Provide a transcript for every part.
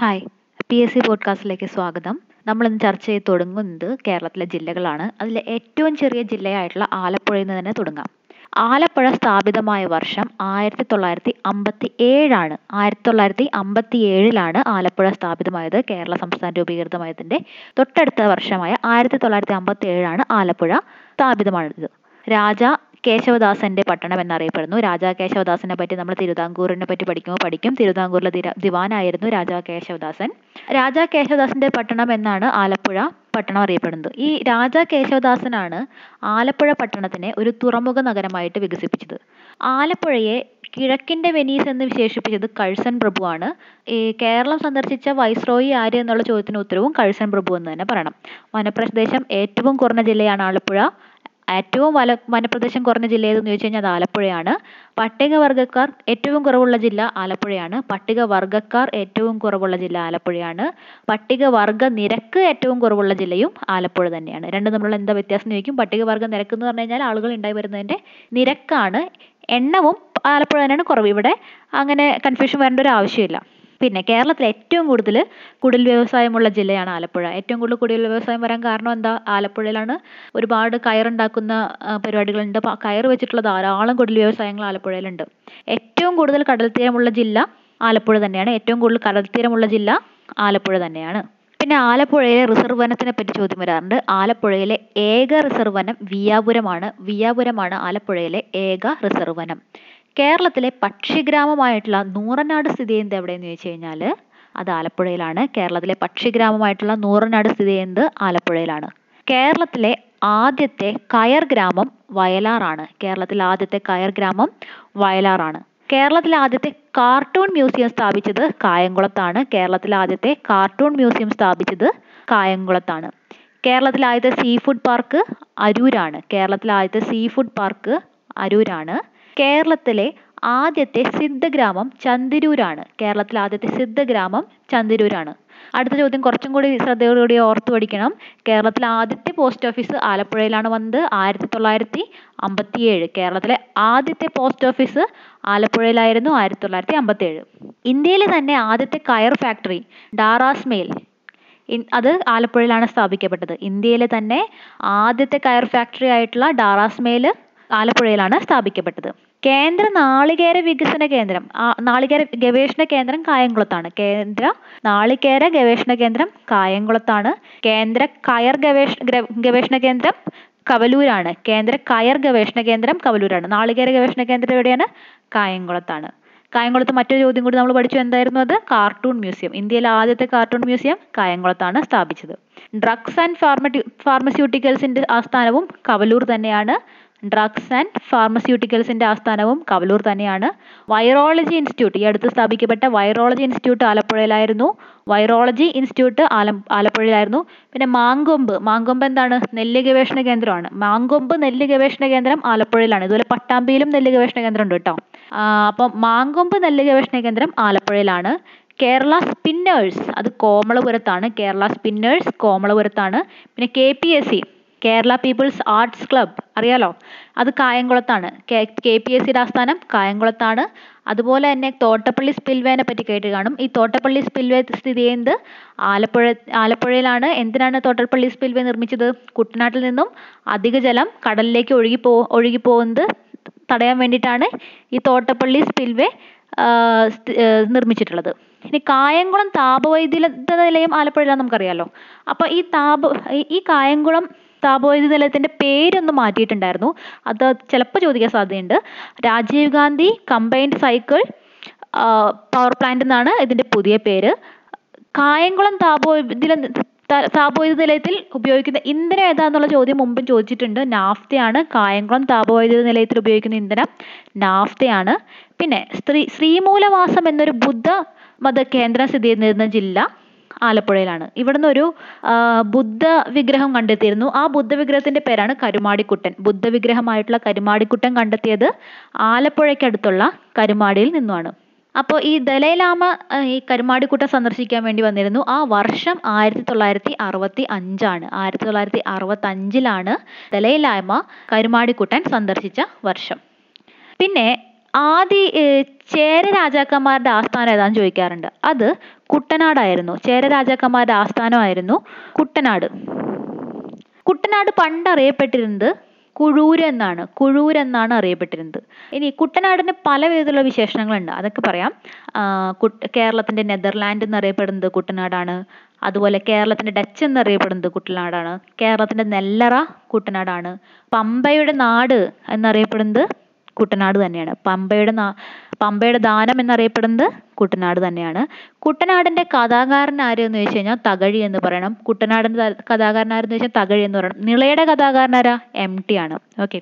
Hi. P S C പോഡ്കാസ്റ്റിലേക്ക് സ്വാഗതം. നമ്മൾ ഇന്ന് ചർച്ച ചെയ്ത് തുടങ്ങുന്നത് കേരളത്തിലെ ജില്ലകളാണ്. അതിൽ ഏറ്റവും ചെറിയ ജില്ലയായിട്ടുള്ള ആലപ്പുഴയിൽ നിന്ന് തന്നെ തുടങ്ങാം. ആലപ്പുഴ സ്ഥാപിതമായ വർഷം ആയിരത്തി തൊള്ളായിരത്തി അമ്പത്തി ഏഴാണ് ആയിരത്തി തൊള്ളായിരത്തി അമ്പത്തി ഏഴിലാണ് ആലപ്പുഴ സ്ഥാപിതമായത്. കേരള സംസ്ഥാന രൂപീകൃതമായതിന്റെ തൊട്ടടുത്ത വർഷമായ ആയിരത്തി തൊള്ളായിരത്തി അമ്പത്തി ഏഴാണ് ആലപ്പുഴ സ്ഥാപിതമായത്. രാജ കേശവദാസന്റെ പട്ടണം എന്നറിയപ്പെടുന്നു. രാജാ കേശവദാസനെ പറ്റി നമ്മൾ തിരുവിതാംകൂറിനെ പറ്റി പഠിക്കുമ്പോൾ പഠിക്കും. തിരുവിതാംകൂറിലെ ദിവാനായിരുന്നു രാജാ കേശവദാസൻ. രാജാ കേശവദാസന്റെ പട്ടണം എന്നാണ് ആലപ്പുഴ പട്ടണം അറിയപ്പെടുന്നത്. ഈ രാജാ കേശവദാസനാണ് ആലപ്പുഴ പട്ടണത്തിനെ ഒരു തുറമുഖ നഗരമായിട്ട് വികസിപ്പിച്ചത്. ആലപ്പുഴയെ കിഴക്കിന്റെ വെനീസ് എന്ന് വിശേഷിപ്പിച്ചത് കഴ്സൺ പ്രഭുവാണ്. ഈ കേരളം സന്ദർശിച്ച വൈസ്രോയി ആര് എന്നുള്ള ചോദ്യത്തിന് ഉത്തരവും കഴ്സൺ പ്രഭു എന്ന് തന്നെ പറയണം. വനപ്രദേശം ഏറ്റവും കുറഞ്ഞ ജില്ലയാണ് ആലപ്പുഴ. ഏറ്റവും വല വനപ്രദേശം കുറഞ്ഞ ജില്ല ഏതെന്ന് ചോദിച്ചു കഴിഞ്ഞാൽ അത് ആലപ്പുഴയാണ്. പട്ടികവർഗക്കാർ ഏറ്റവും കുറവുള്ള ജില്ല ആലപ്പുഴയാണ്. പട്ടികവർഗക്കാർ ഏറ്റവും കുറവുള്ള ജില്ല ആലപ്പുഴയാണ്. പട്ടികവർഗ നിരക്ക് ഏറ്റവും കുറവുള്ള ജില്ലയും ആലപ്പുഴ തന്നെയാണ്. രണ്ടും തമ്മിലുള്ള എന്താ വ്യത്യാസം എന്ന് ചോദിക്കും. പട്ടികവർഗ നിരക്ക് എന്ന് പറഞ്ഞു കഴിഞ്ഞാൽ ആളുകൾ ഉണ്ടായി വരുന്നതിന്റെ നിരക്കാണ്. എണ്ണവും ആലപ്പുഴ തന്നെയാണ് കുറവ്. ഇവിടെ അങ്ങനെ കൺഫ്യൂഷൻ വരേണ്ട ഒരു ആവശ്യമില്ല. പിന്നെ കേരളത്തിൽ ഏറ്റവും കൂടുതൽ കുടിൽ വ്യവസായമുള്ള ജില്ലയാണ് ആലപ്പുഴ. ഏറ്റവും കൂടുതൽ കുടിൽ വ്യവസായം വരാൻ കാരണം എന്താ? ആലപ്പുഴയിലാണ് ഒരുപാട് കയറുണ്ടാക്കുന്ന പരിപാടികളുണ്ട്. അപ്പോൾ കയർ വെച്ചിട്ടുള്ള ധാരാളം കുടിൽ വ്യവസായങ്ങൾ ആലപ്പുഴയിലുണ്ട്. ഏറ്റവും കൂടുതൽ കടൽ കടൽത്തീരമുള്ള ജില്ല ആലപ്പുഴ തന്നെയാണ്. ഏറ്റവും കൂടുതൽ കടൽ കടൽത്തീരമുള്ള ജില്ല ആലപ്പുഴ തന്നെയാണ്. പിന്നെ ആലപ്പുഴയിലെ റിസർവ് വനത്തിനെ പറ്റി ചോദ്യം വരാറുണ്ട്. ആലപ്പുഴയിലെ ഏക റിസർവ് വനം വിയാപുരമാണ്. വിയാപുരമാണ് ആലപ്പുഴയിലെ ഏക റിസർവ് വനം. കേരളത്തിലെ പക്ഷിഗ്രാമമായിട്ടുള്ള നൂറനാട് സ്ഥിതി ചെയ്യുന്നത് എവിടെയെന്ന് ചോദിച്ചു കഴിഞ്ഞാൽ അത് ആലപ്പുഴയിലാണ്. കേരളത്തിലെ പക്ഷിഗ്രാമമായിട്ടുള്ള നൂറനാട് സ്ഥിതി ചെയ്യുന്നത് ആലപ്പുഴയിലാണ്. കേരളത്തിലെ ആദ്യത്തെ കയർ ഗ്രാമം വയലാറാണ്. കേരളത്തിലെ ആദ്യത്തെ കയർ ഗ്രാമം വയലാറാണ്. കേരളത്തിലെ ആദ്യത്തെ കാർട്ടൂൺ മ്യൂസിയം സ്ഥാപിച്ചത് കായംകുളത്താണ്. കേരളത്തിലെ ആദ്യത്തെ കാർട്ടൂൺ മ്യൂസിയം സ്ഥാപിച്ചത് കായംകുളത്താണ്. കേരളത്തിലെ ആദ്യത്തെ സീ ഫുഡ് പാർക്ക് അരൂരാണ്. കേരളത്തിലെ ആദ്യത്തെ സീ ഫുഡ് പാർക്ക് അരൂരാണ്. കേരളത്തിലെ ആദ്യത്തെ സിദ്ധഗ്രാമം ചന്തിരൂരാണ് കേരളത്തിലെ ആദ്യത്തെ സിദ്ധഗ്രാമം ചന്തിരൂരാണ് അടുത്ത ചോദ്യം കുറച്ചും കൂടി ശ്രദ്ധയോടുകൂടി ഓർത്തു പഠിക്കണം. കേരളത്തിലെ ആദ്യത്തെ പോസ്റ്റ് ഓഫീസ് ആലപ്പുഴയിലാണ് വന്നത്. ആയിരത്തി തൊള്ളായിരത്തി അമ്പത്തി ഏഴ് കേരളത്തിലെ ആദ്യത്തെ പോസ്റ്റ് ഓഫീസ് ആലപ്പുഴയിലായിരുന്നു. ആയിരത്തി തൊള്ളായിരത്തി അമ്പത്തി ഏഴ് ഇന്ത്യയിലെ തന്നെ ആദ്യത്തെ കയർ ഫാക്ടറി ഡാറാസ് മെയിൽ അത് ആലപ്പുഴയിലാണ് സ്ഥാപിക്കപ്പെട്ടത്. ഇന്ത്യയിലെ തന്നെ ആദ്യത്തെ കയർ ഫാക്ടറി ആയിട്ടുള്ള ഡാറാസ് മെയിൽ ആലപ്പുഴയിലാണ് സ്ഥാപിക്കപ്പെട്ടത്. കേന്ദ്ര നാളികേര വികസന കേന്ദ്രം. നാളികേര ഗവേഷണ കേന്ദ്രം കായംകുളത്താണ്. കേന്ദ്ര നാളികേര ഗവേഷണ കേന്ദ്രം കായംകുളത്താണ്. കേന്ദ്ര കയർ ഗവേഷ ഗവേഷണ കേന്ദ്രം കവലൂരാണ്. കേന്ദ്ര കയർ ഗവേഷണ കേന്ദ്രം കവലൂരാണ്. നാളികേര ഗവേഷണ കേന്ദ്രം എവിടെയാണ്? കായംകുളത്താണ്. കായംകുളത്ത് മറ്റൊരു ചോദ്യം കൂടി നമ്മൾ പഠിച്ചു. എന്തായിരുന്നു അത്? Cartoon museum. ഇന്ത്യയിലെ ആദ്യത്തെ കാർട്ടൂൺ മ്യൂസിയം കായംകുളത്താണ് സ്ഥാപിച്ചത്. ഡ്രഗ്സ് ആൻഡ് ഫാർമ ഫാർമസ്യൂട്ടിക്കൽസിന്റെ ആസ്ഥാനവും കവലൂർ തന്നെയാണ് ഡ്രഗ്സ് ആൻഡ് ഫാർമസ്യൂട്ടിക്കൽസിന്റെ ആസ്ഥാനവും കവലൂർ തന്നെയാണ്. വൈറോളജി ഇൻസ്റ്റിറ്റ്യൂട്ട് ഈ അടുത്ത് സ്ഥാപിക്കപ്പെട്ട വൈറോളജി ഇൻസ്റ്റിറ്റ്യൂട്ട് ആലപ്പുഴയിലായിരുന്നു. വൈറോളജി ഇൻസ്റ്റിറ്റ്യൂട്ട് ആല ആലപ്പുഴയിലായിരുന്നു. പിന്നെ മാങ്കൊമ്പ് മാങ്കൊമ്പ് എന്താണ്? നെല്ല് ഗവേഷണ കേന്ദ്രമാണ്. മാങ്കൊമ്പ് നെല്ല് ഗവേഷണ കേന്ദ്രം ആലപ്പുഴയിലാണ്. ഇതുപോലെ പട്ടാമ്പിയിലും നെല്ല് ഗവേഷണ കേന്ദ്രം ഉണ്ട് കേട്ടോ അപ്പം മാങ്കൊമ്പ് നെല്ല് ഗവേഷണ കേന്ദ്രം ആലപ്പുഴയിലാണ്. കേരള സ്പിന്നേഴ്സ് അത് കോമളപുരത്താണ്. കേരള സ്പിന്നേഴ്സ് കോമളപുരത്താണ്. പിന്നെ K P S C Kerala people's arts club. അറിയാലോ? അത് കായംകുളത്താണ്. കെ പി എസ് സിയുടെ ആസ്ഥാനം കായംകുളത്താണ്. അതുപോലെ തന്നെ തോട്ടപ്പള്ളി സ്പിൽവേനെ പറ്റി കേട്ട് കാണും. ഈ തോട്ടപ്പള്ളി സ്പിൽവേ സ്ഥിതി ചെയ്യുന്നത് ആലപ്പുഴ ആലപ്പുഴയിലാണ്. എന്തിനാണ് തോട്ടപ്പള്ളി സ്പിൽവേ നിർമ്മിച്ചത്? കുട്ടനാട്ടിൽ നിന്നും അധിക ജലം കടലിലേക്ക് ഒഴുകി പോ ഒഴുകി പോകുന്നത് തടയാൻ വേണ്ടിയിട്ടാണ് ഈ തോട്ടപ്പള്ളി സ്പിൽവേ നിർമ്മിച്ചിട്ടുള്ളത്. ഇനി കായംകുളം താപവൈദ്യുത നിലയം ആലപ്പുഴയിലാണെന്ന് നമുക്കറിയാലോ. അപ്പോൾ ഈ താപ ഈ കായംകുളം താപവൈദ്യുത നിലയത്തിന്റെ പേരൊന്ന് മാറ്റിയിട്ടുണ്ടായിരുന്നു. അത് ചിലപ്പോൾ ചോദിക്കാൻ സാധ്യതയുണ്ട്. Rajiv Gandhi combined cycle power plant എന്നാണ് ഇതിന്റെ പുതിയ പേര്. കായംകുളം താപവൈദ്യുത താപവൈദ്യുത നിലയത്തിൽ ഉപയോഗിക്കുന്ന ഇന്ധനം ഏതാന്നുള്ള ചോദ്യം മുമ്പും ചോദിച്ചിട്ടുണ്ട്. നാഫ്തയാണ് കായംകുളം താപവൈദ്യുത നിലയത്തിൽ ഉപയോഗിക്കുന്ന ഇന്ധനം. നാഫ്തയാണ്. പിന്നെ ശ്രീ ശ്രീമൂലവാസം എന്നൊരു ബുദ്ധ മത കേന്ദ്രം സ്ഥിതി ചെയ്യുന്ന ജില്ല. ആലപ്പുഴയിലാണ്. ഇവിടുന്ന് ഒരു ബുദ്ധ വിഗ്രഹം കണ്ടെത്തിയിരുന്നു. ആ ബുദ്ധ വിഗ്രഹത്തിന്റെ പേരാണ് കരുമാടിക്കുട്ടൻ. ബുദ്ധ വിഗ്രഹമായിട്ടുള്ള കരുമാടിക്കുട്ടൻ കണ്ടെത്തിയത് ആലപ്പുഴയ്ക്കടുത്തുള്ള കരുമാടിയിൽ നിന്നുമാണ്. അപ്പോൾ ഈ ദലൈലാമ ഈ കരുമാടിക്കുട്ടൻ സന്ദർശിക്കാൻ വേണ്ടി വന്നിരുന്നു. ആ വർഷം ആയിരത്തി തൊള്ളായിരത്തി അറുപത്തി അഞ്ചാണ് ആയിരത്തി തൊള്ളായിരത്തി അറുപത്തി അഞ്ചിലാണ് ദലൈലാമ കരുമാടിക്കുട്ടൻ സന്ദർശിച്ച വർഷം. പിന്നെ ആദി ചേര രാജാക്കന്മാരുടെ ആസ്ഥാനം ഏതാന്ന് ചോദിക്കാറുണ്ട്. അത് കുട്ടനാടായിരുന്നു. ചേര രാജാക്കന്മാരുടെ ആസ്ഥാനമായിരുന്നു കുട്ടനാട്. കുട്ടനാട് പണ്ട് അറിയപ്പെട്ടിരുന്നത് കുഴൂര് എന്നാണ്. കുഴൂർ എന്നാണ് അറിയപ്പെട്ടിരുന്നത്. ഇനി കുട്ടനാടിന് പല വിധത്തിലുള്ള വിശേഷണങ്ങളുണ്ട്. അതൊക്കെ പറയാം. കേരളത്തിന്റെ നെതർലാൻഡ് എന്ന് എന്നറിയപ്പെടുന്നത് കുട്ടനാടാണ്. അതുപോലെ കേരളത്തിന്റെ ഡച്ച് എന്നറിയപ്പെടുന്നത് കുട്ടനാടാണ്. കേരളത്തിന്റെ നെല്ലറ കുട്ടനാടാണ്. പമ്പയുടെ നാട് എന്നറിയപ്പെടുന്നത് കുട്ടനാട് തന്നെയാണ്. പമ്പയുടെ പമ്പയുടെ ദാനം എന്നറിയപ്പെടുന്നത് കുട്ടനാട് തന്നെയാണ്. കുട്ടനാടിന്റെ കഥാകാരൻ ആര് എന്ന് ചോദിച്ചു കഴിഞ്ഞാൽ തകഴി എന്ന് പറയണം. കുട്ടനാടിന്റെ ത- കഥാകാരൻ ആരെന്ന് ചോദിച്ചാൽ തകഴി എന്ന് പറയണം. നിളയുടെ കഥാകാരൻ ആരാ? എം ടി ആണ്. ഓക്കെ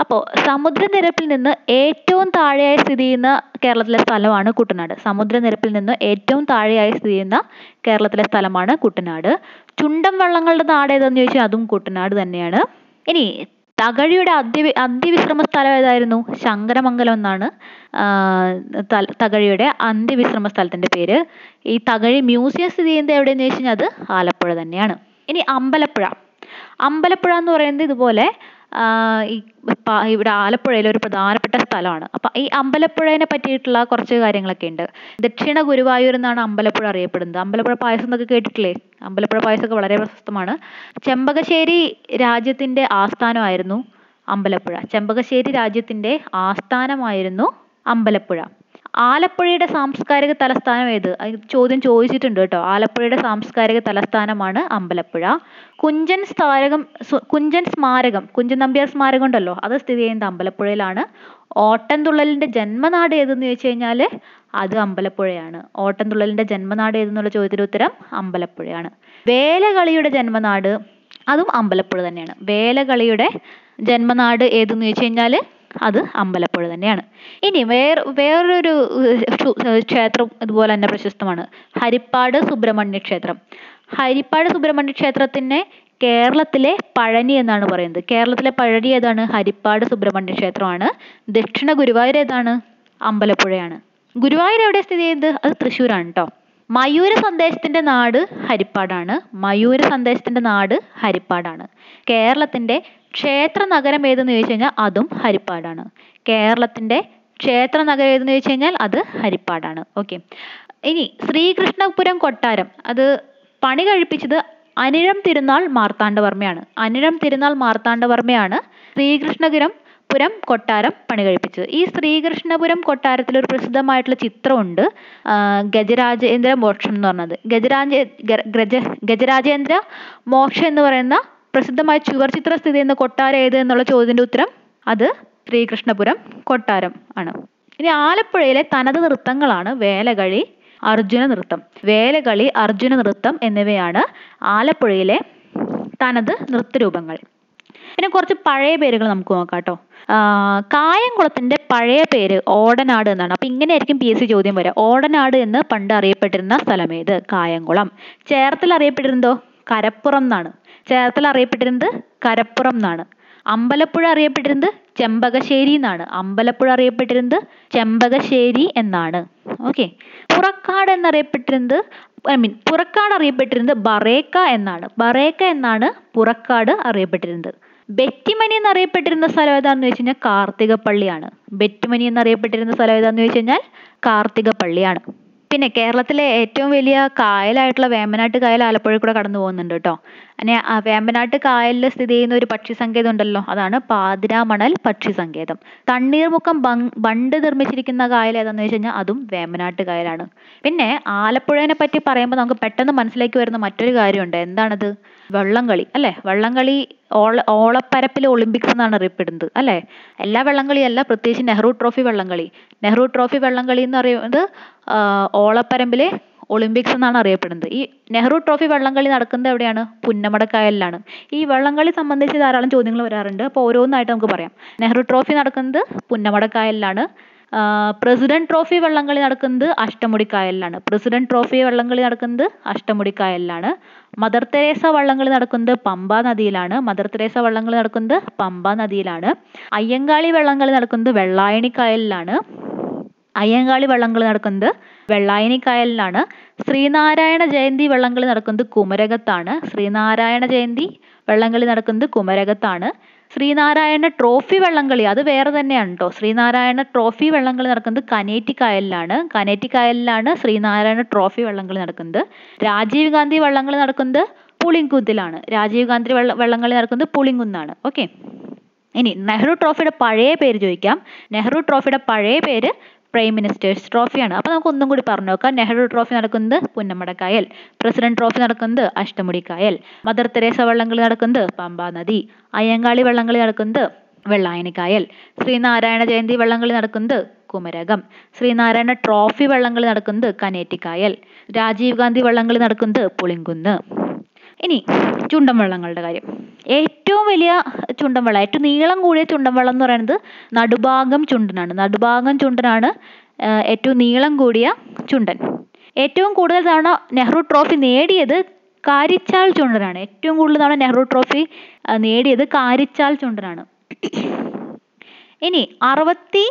അപ്പോൾ സമുദ്രനിരപ്പിൽ നിന്ന് ഏറ്റവും താഴെയായി സ്ഥിതി ചെയ്യുന്ന കേരളത്തിലെ സ്ഥലമാണ് കുട്ടനാട്. സമുദ്രനിരപ്പിൽ നിന്ന് ഏറ്റവും താഴെയായി സ്ഥിതി ചെയ്യുന്ന കേരളത്തിലെ സ്ഥലമാണ് കുട്ടനാട്. ചുണ്ടൻ വള്ളങ്ങളുടെ നാട് ഏതെന്ന് ചോദിച്ചാൽ അതും കുട്ടനാട് തന്നെയാണ്. ഇനി തകഴിയുടെ അന്ത്യ അന്ത്യവിശ്രമ സ്ഥലം ഏതായിരുന്നു? ശങ്കരമംഗലം എന്നാണ്. തകഴിയുടെ അന്ത്യവിശ്രമ സ്ഥലത്തിന്റെ പേര്. ഈ തകഴി മ്യൂസിയം സ്ഥിതി ചെയ്യുന്നത് എവിടെയെന്ന് ചോദിച്ചു കഴിഞ്ഞാൽ അത് ആലപ്പുഴ തന്നെയാണ്. ഇനി അമ്പലപ്പുഴ. അമ്പലപ്പുഴ എന്ന് പറയുന്നത് ഇതുപോലെ ഈ ഇവിടെ ആലപ്പുഴയിലെ ഒരു പ്രധാനപ്പെട്ട സ്ഥലമാണ്. അപ്പം ഈ അമ്പലപ്പുഴേനെ പറ്റിയിട്ടുള്ള കുറച്ച് കാര്യങ്ങളൊക്കെ ഉണ്ട്. ദക്ഷിണ ഗുരുവായൂർ എന്നാണ് അമ്പലപ്പുഴ അറിയപ്പെടുന്നത്. അമ്പലപ്പുഴ പായസം എന്നൊക്കെ കേട്ടിട്ടില്ലേ? അമ്പലപ്പുഴ പായസമൊക്കെ വളരെ പ്രശസ്തമാണ്. ചെമ്പകശ്ശേരി രാജ്യത്തിന്റെ ആസ്ഥാനമായിരുന്നു അമ്പലപ്പുഴ. ചെമ്പകശ്ശേരി രാജ്യത്തിന്റെ ആസ്ഥാനമായിരുന്നു അമ്പലപ്പുഴ. ആലപ്പുഴയുടെ സാംസ്കാരിക തലസ്ഥാനം ഏത്? ചോദ്യം ചോദിച്ചിട്ടുണ്ട് കേട്ടോ. ആലപ്പുഴയുടെ സാംസ്കാരിക തലസ്ഥാനമാണ് അമ്പലപ്പുഴ. കുഞ്ചൻ സ്മാരകം കുഞ്ചൻ സ്മാരകം കുഞ്ചൻ നമ്പ്യാർ സ്മാരകം ഉണ്ടല്ലോ അത് സ്ഥിതി ചെയ്യുന്നത് അമ്പലപ്പുഴയിലാണ്. ഓട്ടൻതുള്ളലിന്റെ ജന്മനാട് ഏതെന്ന് ചോദിച്ചു കഴിഞ്ഞാൽ അത് അമ്പലപ്പുഴയാണ്. ഓട്ടൻതുള്ളലിന്റെ ജന്മനാട് ഏതെന്നുള്ള ചോദ്യത്തിന് ഉത്തരം അമ്പലപ്പുഴയാണ്. വേലകളിയുടെ ജന്മനാട് അതും അമ്പലപ്പുഴ തന്നെയാണ്. വേലകളിയുടെ ജന്മനാട് ഏതെന്ന് ചോദിച്ചു കഴിഞ്ഞാൽ അത് അമ്പലപ്പുഴ തന്നെയാണ്. ഇനി വേറെ വേറൊരു ക്ഷേത്രം ഇതുപോലെ തന്നെ പ്രശസ്തമാണ്. ഹരിപ്പാട് സുബ്രഹ്മണ്യ ക്ഷേത്രം. ഹരിപ്പാട് സുബ്രഹ്മണ്യ ക്ഷേത്രത്തിനെ കേരളത്തിലെ പഴനി എന്നാണ് പറയുന്നത്. കേരളത്തിലെ പഴനി ഏതാണ്? ഹരിപ്പാട് സുബ്രഹ്മണ്യ ക്ഷേത്രമാണ്. ദക്ഷിണ ഗുരുവായൂർ ഏതാണ്? അമ്പലപ്പുഴയാണ്. ഗുരുവായൂർ എവിടെ സ്ഥിതി ചെയ്യുന്നത്? അത് തൃശ്ശൂരാണ് കേട്ടോ മയൂര സന്ദേശത്തിന്റെ നാട് ഹരിപ്പാടാണ്. മയൂര സന്ദേശത്തിന്റെ നാട് ഹരിപ്പാടാണ്. കേരളത്തിന്റെ ക്ഷേത്ര നഗരം ഏതെന്ന് ചോദിച്ചു കഴിഞ്ഞാൽ അതും ഹരിപ്പാടാണ്. കേരളത്തിന്റെ ക്ഷേത്ര നഗരം ഏതെന്ന് ചോദിച്ചു കഴിഞ്ഞാൽ അത് ഹരിപ്പാടാണ്. ഓക്കെ ഇനി ശ്രീകൃഷ്ണപുരം കൊട്ടാരം. അത് പണി കഴിപ്പിച്ചത് അനിഴം തിരുനാൾ മാർത്താണ്ഡവർമ്മയാണ്. അനിഴം തിരുനാൾ മാർത്താണ്ഡവർമ്മയാണ് ശ്രീകൃഷ്ണപുരം പുരം കൊട്ടാരം പണി കഴിപ്പിച്ചത്. ഈ ശ്രീകൃഷ്ണപുരം കൊട്ടാരത്തിൽ ഒരു പ്രസിദ്ധമായിട്ടുള്ള ചിത്രമുണ്ട് ഗജരാജേന്ദ്ര മോക്ഷം എന്ന് പറഞ്ഞത്. ഗജരാജ ഗജ ഗജരാജേന്ദ്ര മോക്ഷം എന്ന് പറയുന്ന പ്രസിദ്ധമായ ചുവർ ചിത്രം സ്ഥിതി ചെയ്യുന്ന കൊട്ടാരം ഏത് എന്നുള്ള ചോദ്യത്തിന്റെ ഉത്തരം അത് ശ്രീകൃഷ്ണപുരം കൊട്ടാരം ആണ്. ഇനി ആലപ്പുഴയിലെ തനത് നൃത്തങ്ങളാണ് വേലകളി അർജുന നൃത്തം. വേലകളി അർജുന നൃത്തം എന്നിവയാണ് ആലപ്പുഴയിലെ തനത് നൃത്തരൂപങ്ങൾ. പിന്നെ കുറച്ച് പഴയ പേരുകൾ നമുക്ക് നോക്കാം കേട്ടോ കായംകുളത്തിന്റെ പഴയ പേര് ഓടനാട് എന്നാണ്. അപ്പൊ ഇങ്ങനെയായിരിക്കും പി എസ് സി ചോദ്യം വരിക ഓടനാട് എന്ന് പണ്ട് അറിയപ്പെട്ടിരുന്ന സ്ഥലം ഏത്? കായംകുളം. ചേർത്തല അറിയപ്പെട്ടിരുന്നതോ? കരപ്പുറം എന്നാണ്. ചേർത്തല അറിയപ്പെട്ടിരുന്നത് കരപ്പുറം എന്നാണ്. അമ്പലപ്പുഴ അറിയപ്പെട്ടിരുന്നത് ചെമ്പകശ്ശേരി എന്നാണ്. അമ്പലപ്പുഴ അറിയപ്പെട്ടിരുന്നത് ചെമ്പകശ്ശേരി എന്നാണ്. ഓക്കെ പുറക്കാട് എന്നറിയപ്പെട്ടിരുന്നത് ഐ മീൻ പുറക്കാട് അറിയപ്പെട്ടിരുന്നത് ബറേക്ക എന്നാണ്. ബറേക്ക എന്നാണ് പുറക്കാട് അറിയപ്പെട്ടിരുന്നത്. ബെറ്റിമനി എന്നറിയപ്പെട്ടിരുന്ന സ്ഥലം ഏതാണെന്ന് ചോദിച്ചു കഴിഞ്ഞാൽ കാർത്തികപ്പള്ളിയാണ്. ബെറ്റിമനി എന്നറിയപ്പെട്ടിരുന്ന സ്ഥലം ഏതാണെന്ന് വെച്ച് കഴിഞ്ഞാൽ കാർത്തികപ്പള്ളിയാണ്. പിന്നെ കേരളത്തിലെ ഏറ്റവും വലിയ കായലായിട്ടുള്ള വേമ്പനാട്ട് കായൽ ആലപ്പുഴയിൽ കൂടെ കടന്നു പോകുന്നുണ്ട് കേട്ടോ. അങ്ങനെ ആ വേമ്പനാട്ട് കായലിൽ സ്ഥിതി ചെയ്യുന്ന ഒരു പക്ഷി സങ്കേതം ഉണ്ടല്ലോ. അതാണ് പാതിരാമണൽ പക്ഷി സങ്കേതം. തണ്ണീർമുക്കം ബണ്ട് നിർമ്മിച്ചിരിക്കുന്ന കായൽ ഏതാണെന്ന് വെച്ച് കഴിഞ്ഞാൽ അതും വേമ്പനാട്ട് കായലാണ്. പിന്നെ ആലപ്പുഴേനെ പറ്റി പറയുമ്പോൾ നമുക്ക് പെട്ടെന്ന് മനസ്സിലേക്ക് വരുന്ന മറ്റൊരു കാര്യമുണ്ട്. എന്താണത്? വള്ളംകളി അല്ലേ? വള്ളംകളി ഓള ഓളപ്പരപ്പിൽ ഒളിമ്പിക്സ് എന്നാണ് അറിയപ്പെടുന്നത് അല്ലേ? എല്ലാ വള്ളംകളിയല്ല പ്രത്യേകിച്ച് നെഹ്റു ട്രോഫി വള്ളംകളി. നെഹ്റു ട്രോഫി വള്ളംകളി എന്ന് പറയുന്നത് ഓളപ്പരമ്പിലെ ഒളിമ്പിക്സ് എന്നാണ് അറിയപ്പെടുന്നത്. ഈ നെഹ്റു ട്രോഫി വള്ളംകളി നടക്കുന്നത് എവിടെയാണ്? പുന്നമടക്കായലിലാണ്. ഈ വള്ളംകളി സംബന്ധിച്ച് ധാരാളം ചോദ്യങ്ങൾ വരാറുണ്ട്. അപ്പോൾ ഓരോന്നായിട്ട് നമുക്ക് പറയാം. നെഹ്റു ട്രോഫി നടക്കുന്നത് പുന്നമടക്കായലിലാണ്. പ്രസിഡന്റ് ട്രോഫി വള്ളംകളി നടക്കുന്നത് അഷ്ടമുടിക്കായലിലാണ് പ്രസിഡന്റ് ട്രോഫി വള്ളംകളി നടക്കുന്നത് അഷ്ടമുടിക്കായലിലാണ് മദർ തെരേസ വള്ളംകളി നടക്കുന്നത് പമ്പ നദിയിലാണ്. മദർ തെരേസ വള്ളംകളി നടക്കുന്നത് പമ്പ നദിയിലാണ്. അയ്യങ്കാളി വള്ളംകളി നടക്കുന്നത് വെള്ളായണി കായലിലാണ്. അയ്യങ്കാളി വള്ളംകളി നടക്കുന്നത് വെള്ളായണി കായലിലാണ്. ശ്രീനാരായണ ജയന്തി വള്ളംകളി നടക്കുന്നത് കുമരകത്താണ്. ശ്രീനാരായണ ജയന്തി വള്ളംകളി നടക്കുന്നത് കുമരകത്താണ്. ശ്രീനാരായണ ട്രോഫി വള്ളംകളി. അത് വേറെ തന്നെയാണ് കേട്ടോ ശ്രീനാരായണ ട്രോഫി വള്ളംകളി നടക്കുന്നത് കനേറ്റിക്കായലിലാണ്. കനേറ്റിക്കായലിലാണ് ശ്രീനാരായണ ട്രോഫി വള്ളംകളി നടക്കുന്നത്. രാജീവ് ഗാന്ധി വള്ളംകളി നടക്കുന്നത് പുളിങ്കുന്നിലാണ്. രാജീവ് ഗാന്ധി വള്ള വള്ളംകളി നടക്കുന്നത് പുളിങ്കുന്നാണ്. ഓക്കെ. ഇനി നെഹ്റു ട്രോഫിയുടെ പഴയ പേര് ചോദിക്കാം. നെഹ്റു ട്രോഫിയുടെ പഴയ പേര് പ്രൈം മിനിസ്റ്റേഴ്സ് ട്രോഫിയാണ് അപ്പോൾ നമുക്ക് ഒന്നും കൂടി പറഞ്ഞു നോക്കാം. നെഹ്റു ട്രോഫി നടക്കുന്നത് പുന്നമടക്കായൽ പ്രസിഡന്റ് ട്രോഫി നടക്കുന്നത് അഷ്ടമുടിക്കായൽ മദർ തെരേസ വള്ളംകളി നടക്കുന്നത് പമ്പാ നദി അയ്യങ്കാളി വള്ളംകളി നടക്കുന്നത് വെള്ളായണി വെള്ളായണിക്കായൽ ശ്രീനാരായണ ജയന്തി വള്ളംകളി നടക്കുന്നത് കുമരകം ശ്രീനാരായണ ട്രോഫി വള്ളംകളി നടക്കുന്നത് കനേറ്റിക്കായൽ രാജീവ് ഗാന്ധി വള്ളംകളി നടക്കുന്നത് പുളിങ്കുന്ന്. ഇനി ചുണ്ടൻ വള്ളങ്ങളുടെ കാര്യം. ഏറ്റവും വലിയ ചുണ്ടൻ ഏറ്റവും നീളം കൂടിയ ചുണ്ടൻ വള്ളം എന്ന് പറയുന്നത് നടുഭാഗം ചുണ്ടനാണ്. നടുഭാഗം ചുണ്ടനാണ് ഏറ്റവും നീളം കൂടിയ ചുണ്ടൻ. ഏറ്റവും കൂടുതൽ തവണ നെഹ്റു ട്രോഫി നേടിയത് കാരിച്ചാൽ ചുണ്ടനാണ്. ഏറ്റവും കൂടുതൽ തവണ നെഹ്റു ട്രോഫി നേടിയത് കാരിച്ചാൽ ചുണ്ടനാണ്. ഇനി അറുപത്തി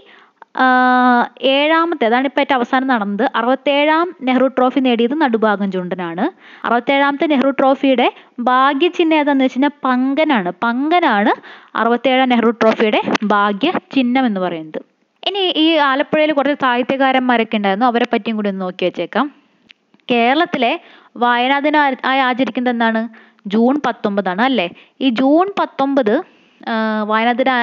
ഏഴാമത്തെ അതാണ് ഇപ്പോൾ ഏറ്റവും അവസാനം നടന്നത്. അറുപത്തേഴാം നെഹ്റു ട്രോഫി നേടിയത് നടുഭാഗം ചുണ്ടനാണ്. അറുപത്തേഴാമത്തെ നെഹ്റു ട്രോഫിയുടെ ഭാഗ്യചിഹ്നം ഏതാന്ന് വെച്ച് കഴിഞ്ഞാൽ പങ്കനാണ്. പങ്കനാണ് അറുപത്തേഴാം നെഹ്റു ട്രോഫിയുടെ ഭാഗ്യ ചിഹ്നം എന്ന് പറയുന്നത്. ഇനി ഈ ആലപ്പുഴയിൽ കുറച്ച് സാഹിത്യകാരന്മാരൊക്കെ ഉണ്ടായിരുന്നു. അവരെ പറ്റിയും കൂടി ഒന്ന് നോക്കി വെച്ചേക്കാം. കേരളത്തിലെ വായനാ ദിനം ആയി ആചരിക്കുന്നത് എന്താണ് ജൂൺ പത്തൊമ്പതാണ് അല്ലേ? ഈ ജൂൺ പത്തൊമ്പത് വായനാ ദിനം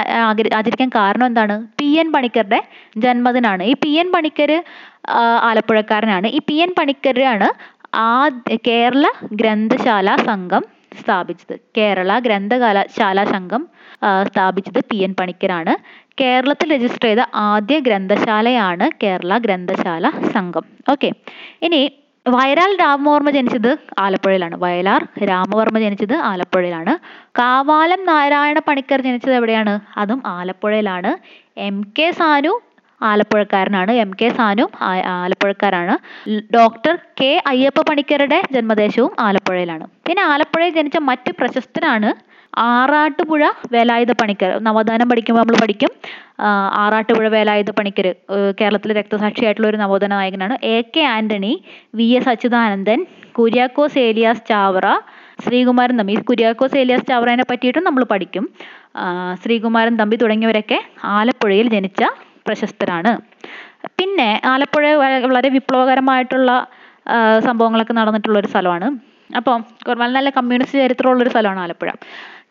ആചരിക്കാൻ കാരണം എന്താണ്? പി എൻ പണിക്കരുടെ ജന്മദിനമാണ് ഈ പി എൻ പണിക്കർ ആലപ്പുഴക്കാരനാണ്. ഈ പി എൻ പണിക്കരാണ് ആ കേരള ഗ്രന്ഥശാല സംഘം സ്ഥാപിച്ചത്. കേരള ഗ്രന്ഥകാല ശാല സംഘം സ്ഥാപിച്ചത് പി എൻ പണിക്കരാണ്. കേരളത്തിൽ രജിസ്റ്റർ ചെയ്ത ആദ്യ ഗ്രന്ഥശാലയാണ് കേരള ഗ്രന്ഥശാല സംഘം. ഓക്കെ. ഇനി വയലാർ രാമവർമ്മ ജനിച്ചത് ആലപ്പുഴയിലാണ്. വയലാർ രാമവർമ്മ ജനിച്ചത് ആലപ്പുഴയിലാണ്. കാവാലം നാരായണ പണിക്കർ ജനിച്ചത് എവിടെയാണ്? അതും ആലപ്പുഴയിലാണ്. എം കെ സാനു ആലപ്പുഴക്കാരനാണ്. എം കെ സാനു ആലപ്പുഴക്കാരാണ്. ഡോക്ടർ കെ അയ്യപ്പ പണിക്കരുടെ ജന്മദേശവും ആലപ്പുഴയിലാണ്. പിന്നെ ആലപ്പുഴയിൽ ജനിച്ച മറ്റു പ്രശസ്തരാണ് ആറാട്ടുപുഴ വേലായുധ പണിക്കർ. നവോത്ഥാനം പഠിക്കുമ്പോൾ നമ്മൾ പഠിക്കും. ആറാട്ടുപുഴ വേലായുധ പണിക്കർ കേരളത്തിലെ രക്തസാക്ഷിയായിട്ടുള്ള ഒരു നവോത്ഥാന നായകനാണ് A K Antony V S Achuthanandan Kuriakose Elias Chavara Sreekumaran Thampi. Kuriakose Elias ചാവറയെ പറ്റിയിട്ടും നമ്മൾ പഠിക്കും. ശ്രീകുമാരൻ തമ്പി തുടങ്ങിയവരൊക്കെ ആലപ്പുഴയിൽ ജനിച്ച പ്രശസ്തരാണ്. പിന്നെ ആലപ്പുഴ വളരെ വിപ്ലവകരമായിട്ടുള്ള സംഭവങ്ങളൊക്കെ നടന്നിട്ടുള്ള ഒരു സ്ഥലമാണ്. അപ്പം നല്ല കമ്മ്യൂണിസ്റ്റ് ചരിത്രമുള്ള ഒരു സ്ഥലമാണ് ആലപ്പുഴ.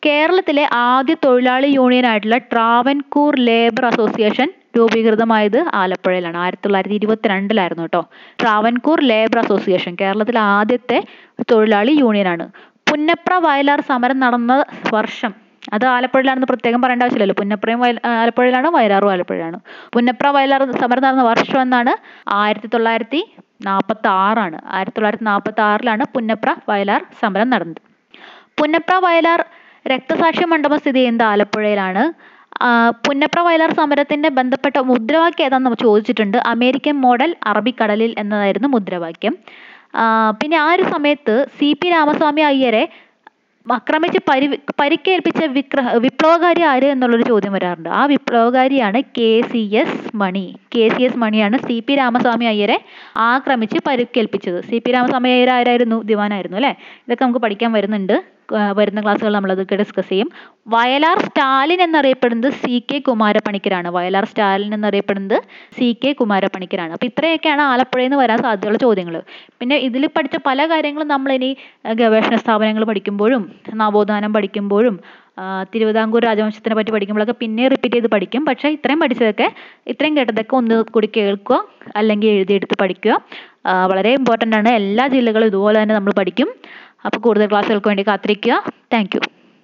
കേരളത്തിലെ ആദ്യ തൊഴിലാളി യൂണിയൻ ആയിട്ടുള്ള ട്രാവൻകൂർ ലേബർ അസോസിയേഷൻ രൂപീകൃതമായത് ആലപ്പുഴയിലാണ്. ആയിരത്തി തൊള്ളായിരത്തി ഇരുപത്തിരണ്ടിലായിരുന്നു കേട്ടോ ട്രാവൻകൂർ ലേബർ അസോസിയേഷൻ കേരളത്തിലെ ആദ്യത്തെ തൊഴിലാളി യൂണിയനാണ്. പുന്നപ്ര വയലാർ സമരം നടന്ന വർഷം അത് ആലപ്പുഴയിലാണെന്ന് പ്രത്യേകം പറയേണ്ട ആവശ്യമില്ലല്ലോ. പുന്നപ്രയും വയ ആലപ്പുഴയിലാണ്? വയലാറും ആലപ്പുഴയിലാണ്. പുന്നപ്ര വയലാർ സമരം നടന്ന വർഷം എന്നാണ് ആയിരത്തി തൊള്ളായിരത്തി നാൽപ്പത്തി ആറാണ് ആയിരത്തി തൊള്ളായിരത്തി നാൽപ്പത്തി ആറിലാണ് പുന്നപ്ര വയലാർ സമരം നടന്നത്. പുന്നപ്ര വയലാർ രക്തസാക്ഷി മണ്ഡപം സ്ഥിതി ചെയ്യുന്നത് ആലപ്പുഴയിലാണ്. പുന്നപ്ര വയലാർ സമരത്തിന്റെ ബന്ധപ്പെട്ട മുദ്രാവാക്യം ഏതാണെന്ന് ചോദിച്ചിട്ടുണ്ട്. അമേരിക്കൻ മോഡൽ അറബിക്കടലിൽ എന്നതായിരുന്നു മുദ്രാവാക്യം. പിന്നെ ആ ഒരു സമയത്ത് സി പി രാമസ്വാമി അയ്യരെ ആക്രമിച്ച് പരി പരിക്കേൽപ്പിച്ച വിക്ര വിപ്ലവകാരി ആര് എന്നുള്ളൊരു ചോദ്യം വരാറുണ്ട്. ആ വിപ്ലവകാരിയാണ് K C S Mani. K C S മണിയാണ് സി പി രാമസ്വാമി അയ്യരെ ആക്രമിച്ച് പരിക്കേൽപ്പിച്ചത്. സി പി രാമസ്വാമി അയ്യർ ആരായിരുന്നു? ദിവാനായിരുന്നു അല്ലേ? ഇതൊക്കെ നമുക്ക് പഠിക്കാൻ വരുന്നുണ്ട്. വരുന്ന ക്ലാസ്സുകൾ നമ്മൾ അതൊക്കെ ഡിസ്കസ് ചെയ്യും. വയലാർ സ്റ്റാലിൻ എന്നറിയപ്പെടുന്നത് സി കെ കുമാരപ്പണിക്കരാണ്. വയലാർ സ്റ്റാലിൻ എന്നറിയപ്പെടുന്നത് സി കെ കുമാരപ്പണിക്കരാണ്. അപ്പോൾ ഇത്രയൊക്കെയാണ് ആലപ്പുഴയിൽ നിന്ന് വരാൻ സാധ്യതയുള്ള ചോദ്യങ്ങൾ പിന്നെ ഇതിൽ പഠിച്ച പല കാര്യങ്ങളും നമ്മളിനി ഗവേഷണ സ്ഥാപനങ്ങൾ പഠിക്കുമ്പോഴും നവോത്ഥാനം പഠിക്കുമ്പോഴും തിരുവിതാംകൂർ രാജവംശത്തിനെ പറ്റി പഠിക്കുമ്പോഴൊക്കെ പിന്നെ റിപ്പീറ്റ് ചെയ്ത് പഠിക്കും. പക്ഷേ ഇത്രയും പഠിച്ചതൊക്കെ ഇത്രയും കേട്ടതൊക്കെ ഒന്ന് കൂടി കേൾക്കുക അല്ലെങ്കിൽ എഴുതിയെടുത്ത് പഠിക്കുക വളരെ ഇമ്പോർട്ടന്റ് ആണ്. എല്ലാ ജില്ലകളും ഇതുപോലെ തന്നെ നമ്മൾ പഠിക്കും. അപ്പോൾ കൂടുതൽ ക്ലാസ്സുകൾക്ക് വേണ്ടി കാത്തിരിക്കുക. താങ്ക്